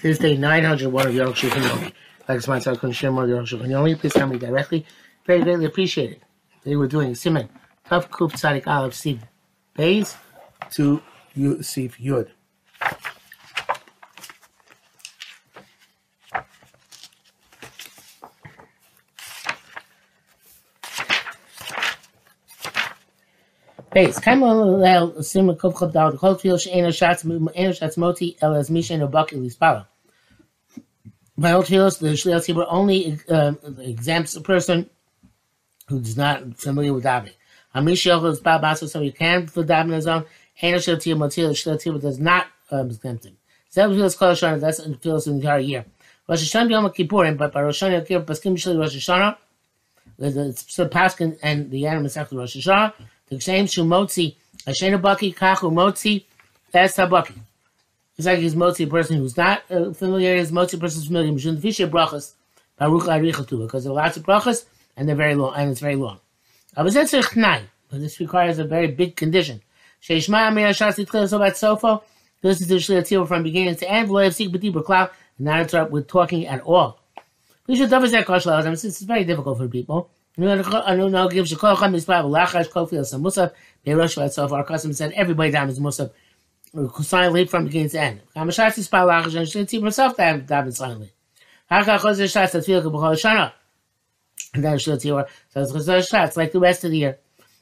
This day 901 of York Shulchan Like my son can share more of York Shulchan Please tell me directly. Very greatly appreciated. They were doing Simon. Tough Kup Tzadik Aleph Siv. Bays to Siv Yud. Lispala. By all fields, the Shliach Tzibur only uh, exempts a person who is not familiar with davening. Hamishach is bad baso, so you can for davening his own. Eno Shliach Tzibur el Shliach Tzibur does not um, exempt him. Zeb feels kol Hashanah, that's in feels the entire year. Rosh Hashanah Yom Kippurim, but by Rosh Hashanah Kippur, Paskim Shli Rosh Hashanah, the, the, the Paskin and the animal after Rosh Hashanah, same shumotzi, Hashena Baki, that's Tabaki. It's like he's motzi a person who's not uh, familiar, he's motzi a person who's familiar. Mishun Fisher brachas, Baruch Arichatu, because there are lots of brachas and they're very long, and it's very long. But this requires a very big condition. Sheishma Amir Shas Yitchel Sobat Sofo, this is the Shliat from beginning to end, Lo Yafsik B'Dibur Cloud, and not interrupt with talking at all. This is very difficult for people. Our custom said everybody down is Musaf silently from beginning to end. Kamashas is Palach and Shlitzim himself that daven silently. Haka Chos Shas feel B'chol Shana. And then Shlitzim so it's Chos Shas like the rest of the year.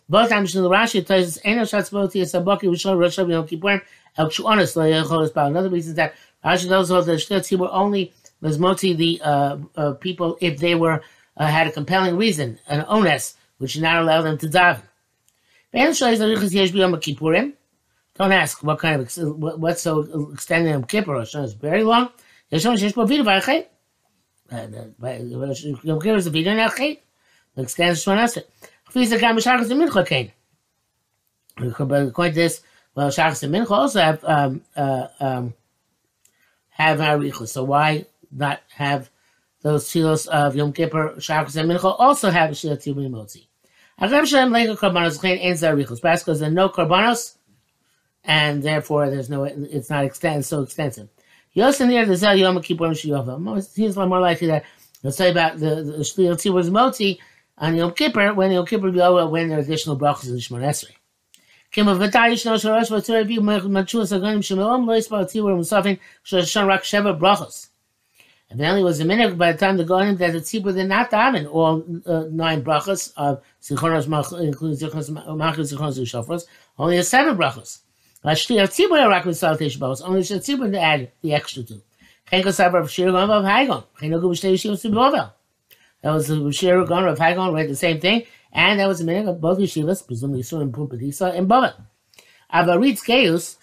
Both times in the Rashi tells us Eno Shas Boti is Sabaki Rishon Rosh Hashanah Yom Kippurim El Kshuonis Lo Yechol Espal. Another reason is that Rashi us that Shlitzim were only was moti the uh, uh, people if they were uh, had a compelling reason, an onus, which did not allow them to daven. Don't ask what kind of what, what's so extended in Kippur. It's very long. Much Yom Kippur is video now. Chet. Extends and Mincha. According to this, well, Shachas and Mincha also have um, uh, um, have Arichus. So why not have those tefillos of Yom Kippur, Shabbos, and Mincha also have a Shliach Tzibur Motzi. Hashem Shalem Leicha Karbanos Chen Ein Zarichos. Perhaps because there are no Karbanos, and therefore there's no, it's not extend, so extensive. Yosin there, the Zel Yom Kippur Shiyova. Seems more likely that they'll say about the, Shliach Tzibur Motzi on Yom Kippur, when Yom Kippur be when there are additional brachas in Shemon Esrei. Kim of V'tari Shno Shorosh V'tzur Aviv Machuas Agonim Shemelom Lo Yispa Tibur Musafin Shon Rak Sheva Brachos. Evidently, it was a minute by the time the Gonim that the tzibur did not daven all uh, nine brachas of zichonos, including zichonos, machos, zichonos, shofros. Only a seven brachas. Lashli of tzibur arak with salutation brachas. Only the tzibur add the extra two. Chenko sabar of shir gon of hagon. Chenogu b'shtei yeshivos tzibur That was the shir gon of hagon, read the same thing, and that was a minute of both yeshivas, presumably Yisrael and Pumbedisa and Bovel. Avarit Skeus,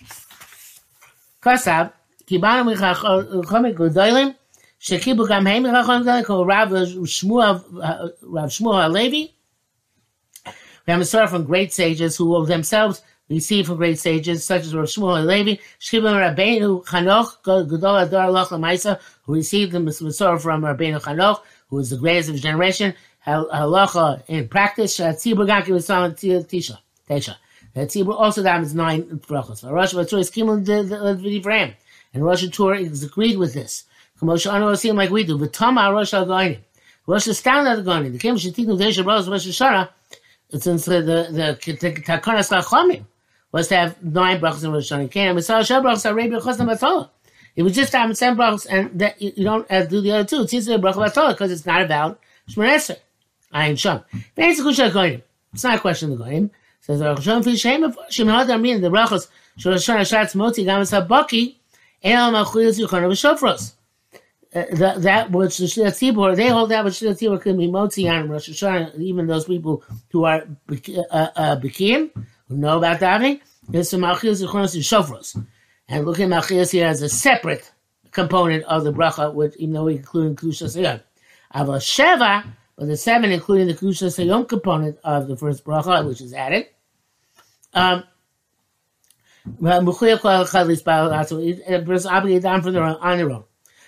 Kosav, Kibana Michachomik Godoilim, שקיבלו גם הם מרחון כמו רב Shmuel Halevi. We have a story from great sages who themselves receive from great sages, such as Rav Shmuel Halevi, Shkibbim Rabbeinu Chanoch, Gadol Adar Loch Lamaisa, who received the Masorah from Rabbeinu Chanoch, who was the greatest of his generation, Halacha in practice, Tzibur Gaki V'Salam Tisha, Tesha. The Tzibur also damaged nine brachos. Rosh Hashanah is Kimel V'Divrahim. And Rosh Hashanah is agreed with this. Moshe Anu seem like we do. Rosh Hagoyim. Rosh Hashanah Hagoyim. The Kim Shetiknu Desha Rosh Rosh Hashanah. Since the the Takanas Chachamim was to have nine brachas in Rosh Hashanah. Can't Misal Shel brachas are Rebbe Chosam Batola. It was just having ten brachas, and that you don't have to do the other two. It's easy to bracha Batola because it's not about Shmon Esrei. I am Sham. It's not a question of the Goyim. Says the Rosh Hashanah Shem of Shem Hadar Min the brachas Shul Hashanah Shatz Moti Gamas Habaki El Machuyas Yuchon of Shofros that, that which the Shliach Tzibur, they hold that which Shliach Tzibur can be motzi on Rosh Hashanah, even those people who are uh, uh, Bekim, who know about davening, there's some Malchias Zichronos and Shofros. And look at Malchias here as a separate component of the bracha, which, even though we include Kedusha Sayom. Aval Sheva, but the seven, including the Kedusha Sayom component of the first bracha, which is added. Um, a obligated on their own.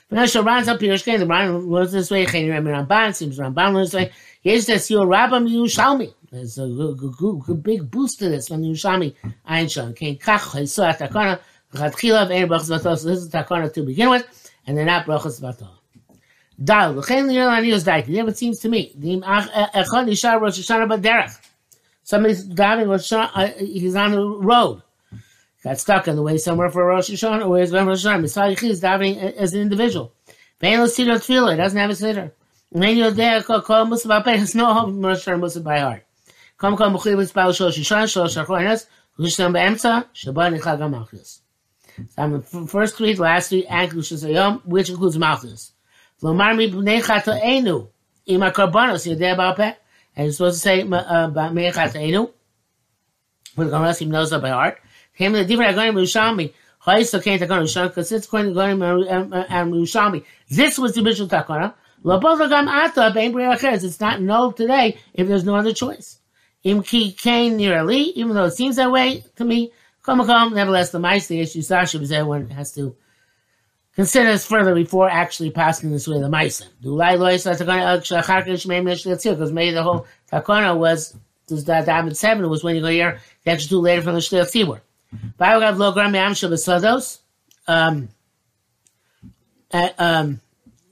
When runs up Pirushkin, the Ran was this way, Chen Ramban, seems Ramban was this way. Here's this your Rabbam Yerushalmi. There's a big boost to this from Yerushalmi. Ein Shon. Ken Kach, Haisu Atakana, Chatchila of Ein Bachs Vatos. This is Takana to begin with. and they're not brachas batal. Dal, l'chein l'yer l'aniyos daik. Never seems to me. Dim echad yishar Rosh Hashanah b'derech. Somebody's driving Hashanah, uh, he's on the road. Got stuck on the way somewhere for Rosh Hashanah, or he's going Rosh Hashanah. Misal Yichid is diving as an individual. Vein lo siddur tefillah, he doesn't have a siddur. Vein yodeh kol kol musa b'apeh, has no Rosh Hashanah musa by heart. Kom kom b'chuy b'tzpal shlosh Hashanah, shlosh achronas, Rishon be'emtza, Shabbat nichag ha-malchus. So I'm the first three, last three, and Kushas Hayom, which includes Malchus. Lomar mi b'nei chato'enu, im ha-karbonos, yodeh b'apeh, and you're supposed to say, uh, b'nei chato'enu, with the Gemara, knows that by heart. Him the different Agonim Yerushalmi. Chayis came to Agonim because it's going Agonim and Yerushalmi. This was the original Takana. It's not no today if there's no other choice. Im Ki Kain near Ali, even though it seems that way to me. Come come, nevertheless, the mice, the issue Sasha is everyone has to consider this further before actually passing this way the mice. Because maybe the whole Takana was this David seven was when you go here, you to do later from the Shliach Tzibur. Biogav logram yam shabasados. Um, uh, um,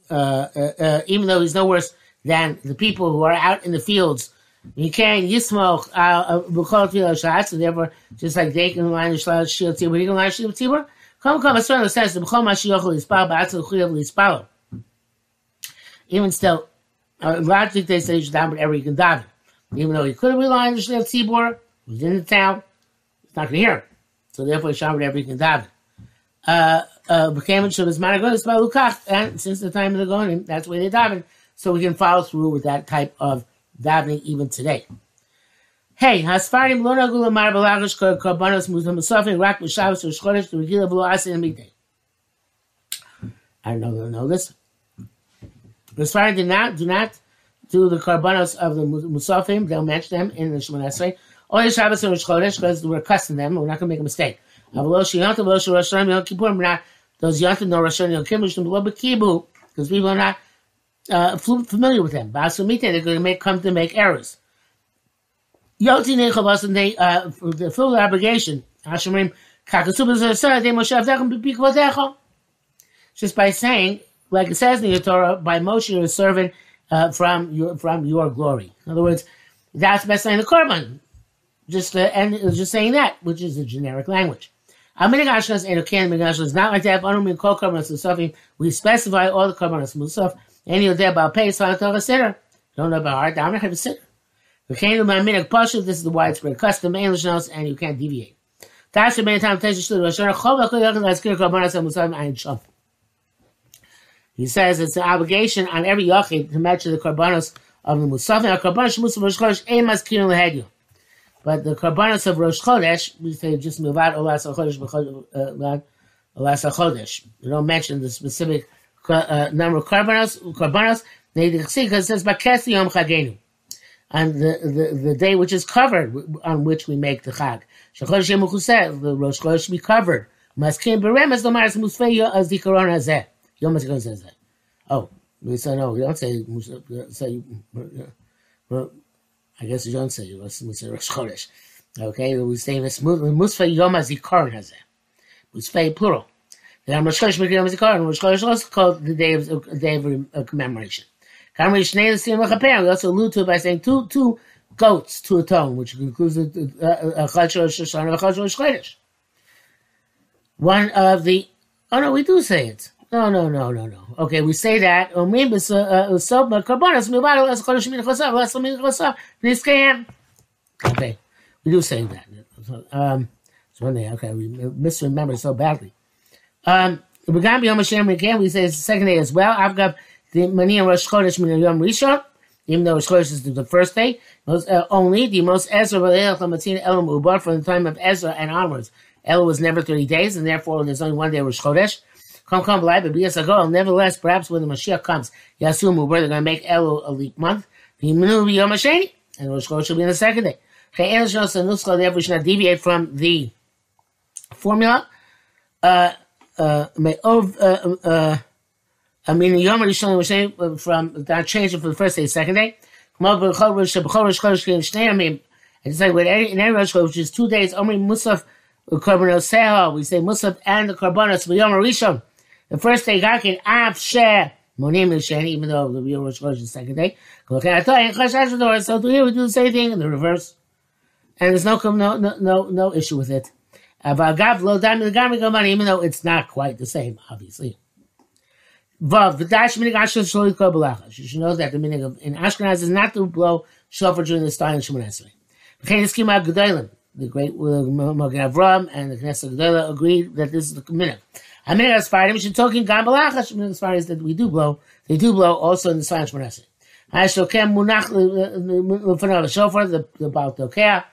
uh, uh, uh, even though he's no worse than the people who are out in the fields, you can't yismoch b'chol tefillah shatz, and therefore just like they can line the shield tzibur, he can line shield tzibur. Come, come, a certain sense, the b'chol mashiyochel ispal ba'atzal chuyav lispalo. Even still, uh, logically they say you should daven every you can daven. Even though he could have relied on the shield tzibur, he was in the town, he's not going to hear him. So therefore, Shabbat every can daven. Uh, uh, became Shabbos Maragonis by Lukach, and since the time of the Gonim, that's where they daven. So we can follow through with that type of davening even today. Hey, Hasfarim lo nagu lamar b'lagish korbanos muzam musafin rak b'shavos u'shchodesh t'regila v'lo asin midday. I don't know, know this. Hasfarim do not, do not do the korbanos of the musafim. They'll match them in the Shemon Only Shabbos and Rosh Chodesh because we're to them. We're not going to make a mistake. Those Yontav, no Rosh Hashanah, Yom Kippur, Yom Kippur, because people are not uh, familiar with them. Basumite, they're going to make come to make errors. They uh, obligation. Hashemrim. Just by saying, like it says in the Torah, by Moshe, a servant uh, from your from your glory. In other words, that's best saying the korban. Just uh, and just saying that, which is a generic language. is not like that. We specify all the korbanos musaf. Any of them about pay so I a sitter. Don't know about heart. I'm not have a sitter. We can't do my. This is the widespread custom English notes, and you can't deviate. Tasha ben tam tesh shlu rosh chol laskir korbanos musaf ayin sham. He says it's an obligation on every yachid to match the korbanos of the musaf. And korbanos musaf rosh chodesh ein maskirin lehedyu. But the karbanos of Rosh Chodesh, we say just mivad olas chodesh uh, olas chodesh. We don't mention the specific uh, number of karbanos. Karbanos because it says bakesi yom chagenu, and the, the the day which is covered on which we make the chag. Shechodesh yemuchu says the Rosh Chodesh be covered. Maskim beremes lomar es musfei as zikaron hazeh. Yom Zikaron says that. Oh, we say no. We don't say say. I guess you don't say it was Rosh Chodesh. Okay, we say Musfa Yom HaZikaron Hazeh. Musfa plural. The Rosh Chodesh Yom. Rosh Chodesh also called the day of, uh, day of uh, commemoration. We also allude to it by saying two two goats to atone, which includes a Chad Rosh Hashanah and a Chad Rosh Chodesh. One of the oh no, we do say it. No, no, no, no, no. Okay, we say that. Uh, okay, we do say that. Um, so one day, okay, we misremember so badly. Um, we got Yom Hashem again. We say it's the second day as well. I've got the Mani and Rosh Chodesh Min Yom Rishon, even though Rosh Chodesh is the first day. Most, uh, only the most Ezra V'Leilach Elam Ubar from the time of Ezra and onwards. El was never thirty days, and therefore there's only one day Rosh Chodesh. Come, come, blind, but yes, I go. Nevertheless, perhaps when the Mashiach comes, Yasumu, where they're going to make Elu a leap month, and Rosh Chodesh will be in the second day. Therefore, we should not deviate from the formula. Uh, uh, uh, uh, I mean, Yom Rishon from that changing from the first day, second day. It's like with in every Rosh Chodesh, which is two days, only Musaf Karbanos Seha, we say Musaf and the Karbanos, Yom Rishon. The first day, Gakin, Av Monim Sheni, even though the real Rosh Chodesh is the second day. So here we do the same thing in the reverse. And there's no, no, no, no, no issue with it. Even though it's not quite the same, obviously. Vav, the dash minig Ashkenaz. You should know that the meaning of in Ashkenaz is not to blow shofar during the style in Shemon Esrei. The great uh, Magen Avram and the Knesset Gedolah agreed that this is the minig. A minig Asfarim should talking gam belacha. Minig Asfarim is that we do blow. They do blow also in the style in Shemon Esrei. Ha'eshokem munach uh, uh, uh, l'fanav the shofar the the Baal Tokea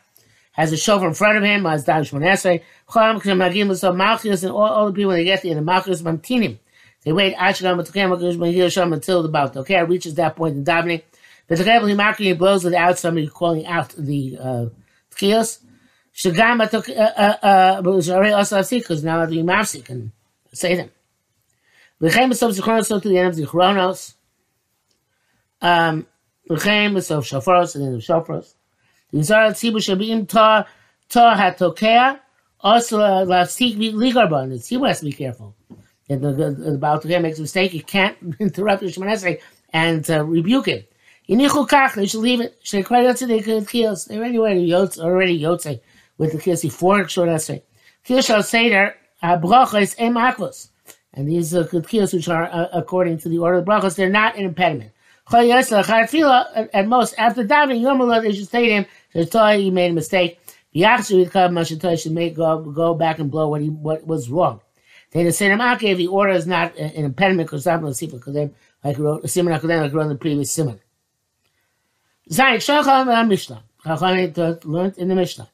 has a shofar in front of him as Dam Shemon Esrei. Chol Magim L'Sov Malchus and all, all the people when they get there the Malchus Mamtinim. They wait until the Baal Tokea reaches that point in davening. The Tekebel Himakri blows without somebody calling out the uh, Tkios. Shagam also because now the Mavsi can say them. V'chein b'sof zichronos so to the end of zichronos. Um, v'chein b'sof and then the shoforos. The Yisrael Tzibu Shabim Ta Ta HaTokea also lafsik ligarban. The Tzibu has to be careful and the, the, the Baal makes a mistake, you can't interrupt the Shemon and uh, rebuke him. Yinichu kach, they should leave it. Should quite yotze they could kiyos. They already were yotze, already yotze with the kiyos before Shor Esrei. Kiyos shall say brachos em. And these are uh, kiyos which are uh, according to the order of the brachos, they're not an impediment. At most, after davening, they should say to him, he made a mistake. The should make go, go back and blow what he what was wrong. They the same if the order is not an impediment because I'm going to see because they like wrote Simon Akadem like wrote in the previous Simon. Zayin Shacham Mishnah. Chachamim learned in the Mishnah.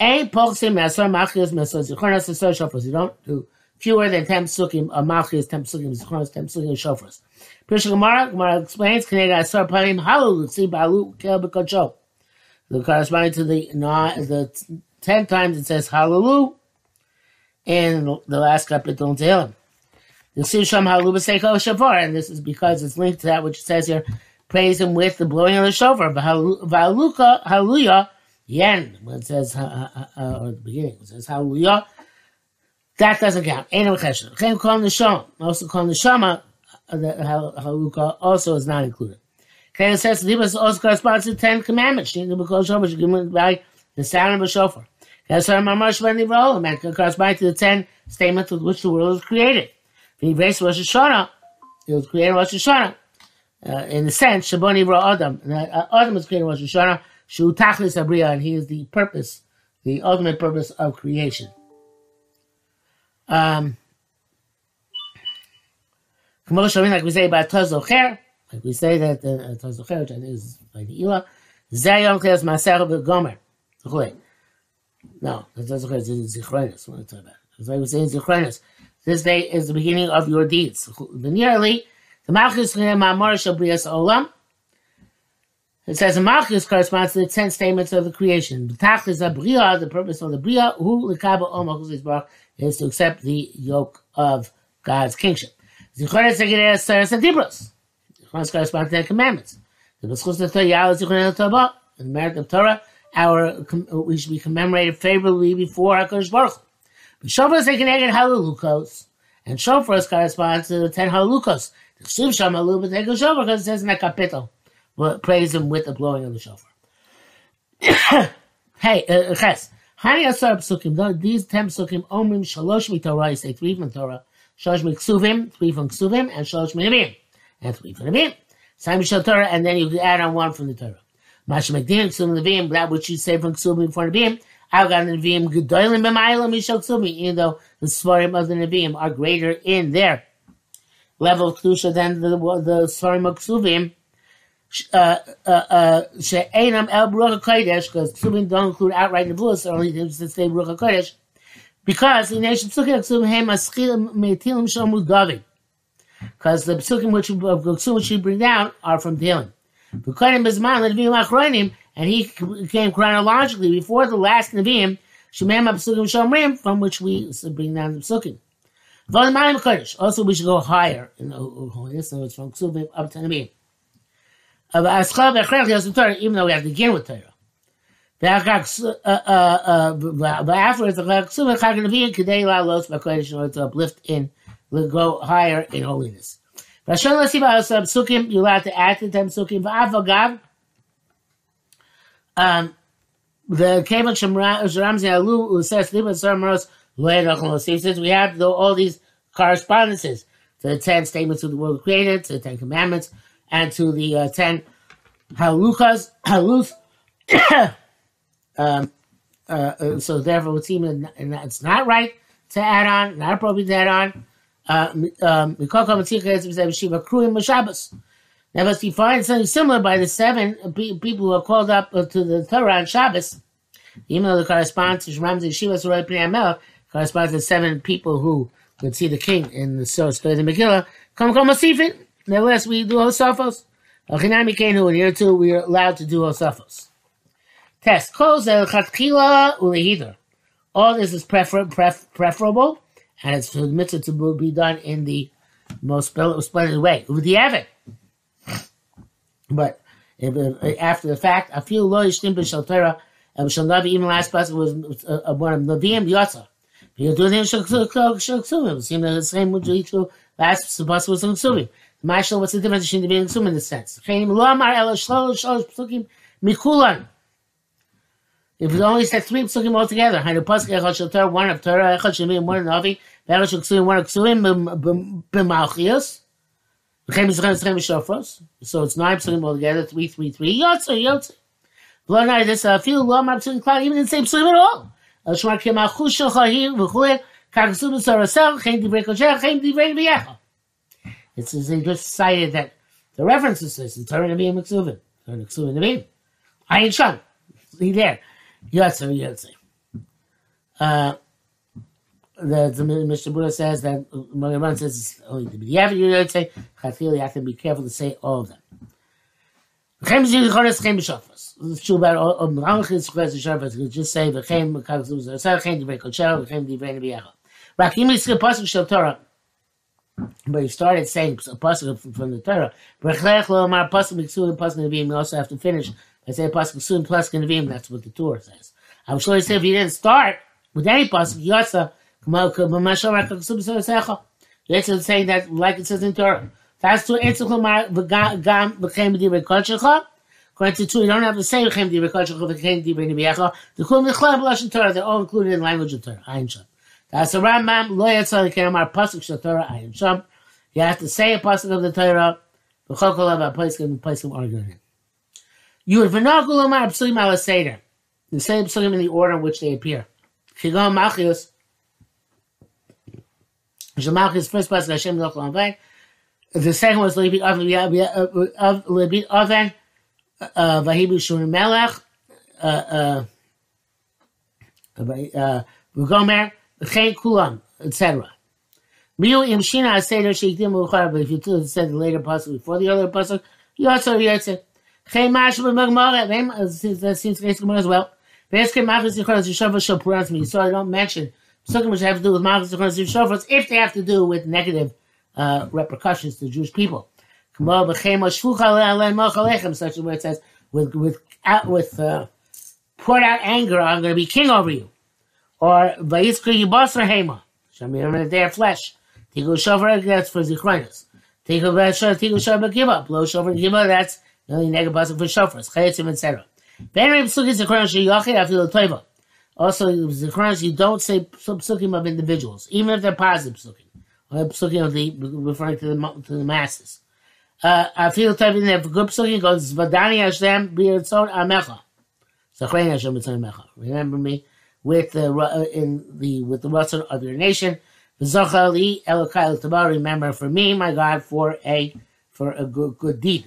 Ein pochsim mesor machis mesor zichronas mesor shofros. You don't do fewer than ten psukim uh, of machis, ten psukim zichronas, ten psukim shofros. Pirsha Gemara, Gemara explains, Kaneda asor panim halu l'tzi balu kel b'kodsho. The corresponding to the, the ten times it says hallelujah in the last capital in Tehillim. The Sham Haluba Seiko Shofar, and this is because it's linked to that which says here, praise him with the blowing of the shofar. Valuka Hallelujah, Yen, when it says, uh, uh, uh, or the beginning, it says Hallelujah, that doesn't count. Ain't no question. Can't call the Shama. Also call the Shama, uh, the Haluka also is not included. Okay, it says, Libas also corresponds to the Ten Commandments. She the Shofar, given by the sound of a shofar. That's why Mamash Ben Nivrolim, and it back to the ten statements with which the world was created. The Rosh Hashanah, it was created Rosh Hashanah. Uh, in the sense, Shabon Nivro Adam. Uh, Adam was created Rosh Hashanah, Shu Tachlis Abriya, and he is the purpose, the ultimate purpose of creation. Um, like we say about Tozocher, like we say that uh, Tozocher, which is by the Ila, Zayom Kles Maser Gomer. No, doesn't it's Zichronis. I'm talking about. As I was saying, Zichronis. This day is the beginning of your deeds. Nearly, the Malchus Ma'amar Shabrias Olam. It says the Malchus corresponds to the ten statements of the creation. B'tachlis Abriya, the purpose of the Bria, who Lekaba Omachus Baruch is to accept the yoke of God's kingship. Zichronis Segedei Seres Adibros. Zichronis corresponds to the commandments. The B'schus the Torah, Zichronis Torah, the merit of Torah, our we should be commemorated favorably before Hakadosh Baruch. But shofar is taken halulukos, and shofar corresponds to the ten halulukos. The shofar because it says in that capital, praise him with the blowing of the shofar. hey, uh, Ches. Hani Asar Psukim, these ten Psukim, Omrim Shalosh Mitorah, say three from Torah, Shalosh Miksuvim, three from Ksuvim, and Shalosh Minavim, and three from Navim. Same Torah, and then you add on one from the Torah. Mashmekdim Ksum Levim, that which you say from Ksum before Nevi'im, Algan Nevi'im Gedolim B'mayla Mishal Ksumi, even though the Svarim of the Nevi'im are greater in their level of Kedusha than the, the Svarim of Ksuvim, She'enam uh, uh, uh, El Baruch HaKodesh, because Ksuvim don't include outright Nevuah, so only to say Baruch HaKodesh, because the nation Psukim Ksuvim Hem Aschilim Me'etilim Shomu David, because the Psukim which, of which you bring down are from Tehillim and he came chronologically before the last Nevi'im, Shemem Psukim Shomrim, from which we bring down the Psukim. Also, we should go higher in holiness, so it's from Ksuvim up to Nevi'im. Even though we have to begin with Torah. But afterwards, the Ksuvim Chag Nevi'im, Kedei La Los Bakodesh, in order to uplift in go higher in holiness. Rashon you're allowed to add to them Psukim. V'avagav, um, the Kevan Shemramzi Alu says, Liba he says we have the, all these correspondences to the ten statements of the world created, to the ten commandments, and to the uh, ten halukas, halus. um, uh, uh, so therefore, it would seem that it's not right to add on, not appropriate to add on. Uh, um, now, must be find something similar by the seven people who are called up to the Torah on Shabbos, even though the corresponds to Shemam Yeshivas Roy Pnei corresponds to seven people who would see the king in the source of the Megillah. Come, come, Masifin. Nevertheless, we do Hosophos. Achinami Kenu, and here too, we are allowed to do Hosophos. Test. Close el Chatchila Ulehidr. All this is prefer, pref, preferable, and it's permitted to be done in the most splendid way. With the Avid. But if, if, after the fact, I feel lo yishtim b'shal Torah, and b'shal Navi, even last passage was uh, one of Naviim Yotza. Because do shal. It seemed that the same be true last passage was. Marshal, what's the difference between Naviim and ksuvim in this sense? Lo. If we only said three psukim altogether, Hainu pasuk echad Torah, one of Torah, one of Navi, one of b'malchios, so it's nine psukim altogether, three, three, three. Yotze, yotze. Blood night, this uh, a few low mark psukim cloud, even in the same psukim at all. El shmar kim achush shachahim v'chule, kakasum sarasel, chen divrei kosher, chen divrei v'yecha. It's as they just cited that the references to this in Torah Nevi'im Miksuvim. Torah Miksuvim Nevi'im. Ayin Sham. See there. Yotze, yotze. Uh, the, the Mishnah Berurah says that Magen says only the B'diavad you don't say Chafil. You have to be careful to say all of them. Chem zil chodes chem b'shofas. It's true about chodes b'shofas. You just say v'chem kosher v'chem divrei is the shel Torah. But he started saying a pasuk from the Torah. B'rechlech lo amar pasuk and pasuk nevim. We also have to finish by saying pasuk and pasuk nevim. That's what the Torah says. I'm sure he said if he didn't start with any pasuk, yasa it's saying that, like it says in Torah. That's to answer v'gam v'chem divrei kodshecha. According to two, you don't have to say v'chem divrei kodshecha v'chem divrei. The b'lashon Torah. They're all included in language of Torah. Ayin sham. That's a Rambam. Lo yatzal our pasuk shel Torah. Ayin sham. You have to say a pasuk of the Torah. V'chol kol av ha'pasuk and pasuk arguing. You would v'nagul omar psulim ala seder. The same psulim in the order in which they appear. Chigam machios. Shemalchus first pasuk Hashem Loch Lamvay. The second was Lebit Oven Lebit Oven uh, Vahibu Shur Melech uh, uh, V'Gomer Etc. But if you said the later pasuk before the other pasuk, you also Yotze. Chein Mash B'Magmara. That seems to be as well. V'Eskem Machus Yichor Yishav Shal Puras Me. So I don't mention Psukim which have to do with if they have to do with negative uh, repercussions to Jewish people. Such a where it says, with with out, with uh, poured out anger, I'm going to be king over you. Or Vayiskri Yibasar Hema, Shamir in their flesh. Tigu Shofar, that's for Zichronis. Tigu Tigu Shofar give up. Blow Shofar give up, that's only negative for Shofars, Chayetzim, etc. Reb Psukim Zichronis Shiyachid, I feel a Toiva. Also, Zechariah, you don't say psukim of individuals, even if they're positive psukim, or psukim of the referring to the to the masses. Uh, I feel in there for good psukim goes Vadani Hashem Hashem b'Yitzon Amecha. Remember me with the uh, in the with the Ratzon of your nation. Remember for me, my God, for a for a good good deed.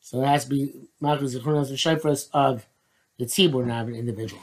So it has to be Malchus of the Shofars of the Tzibur, not of an individual.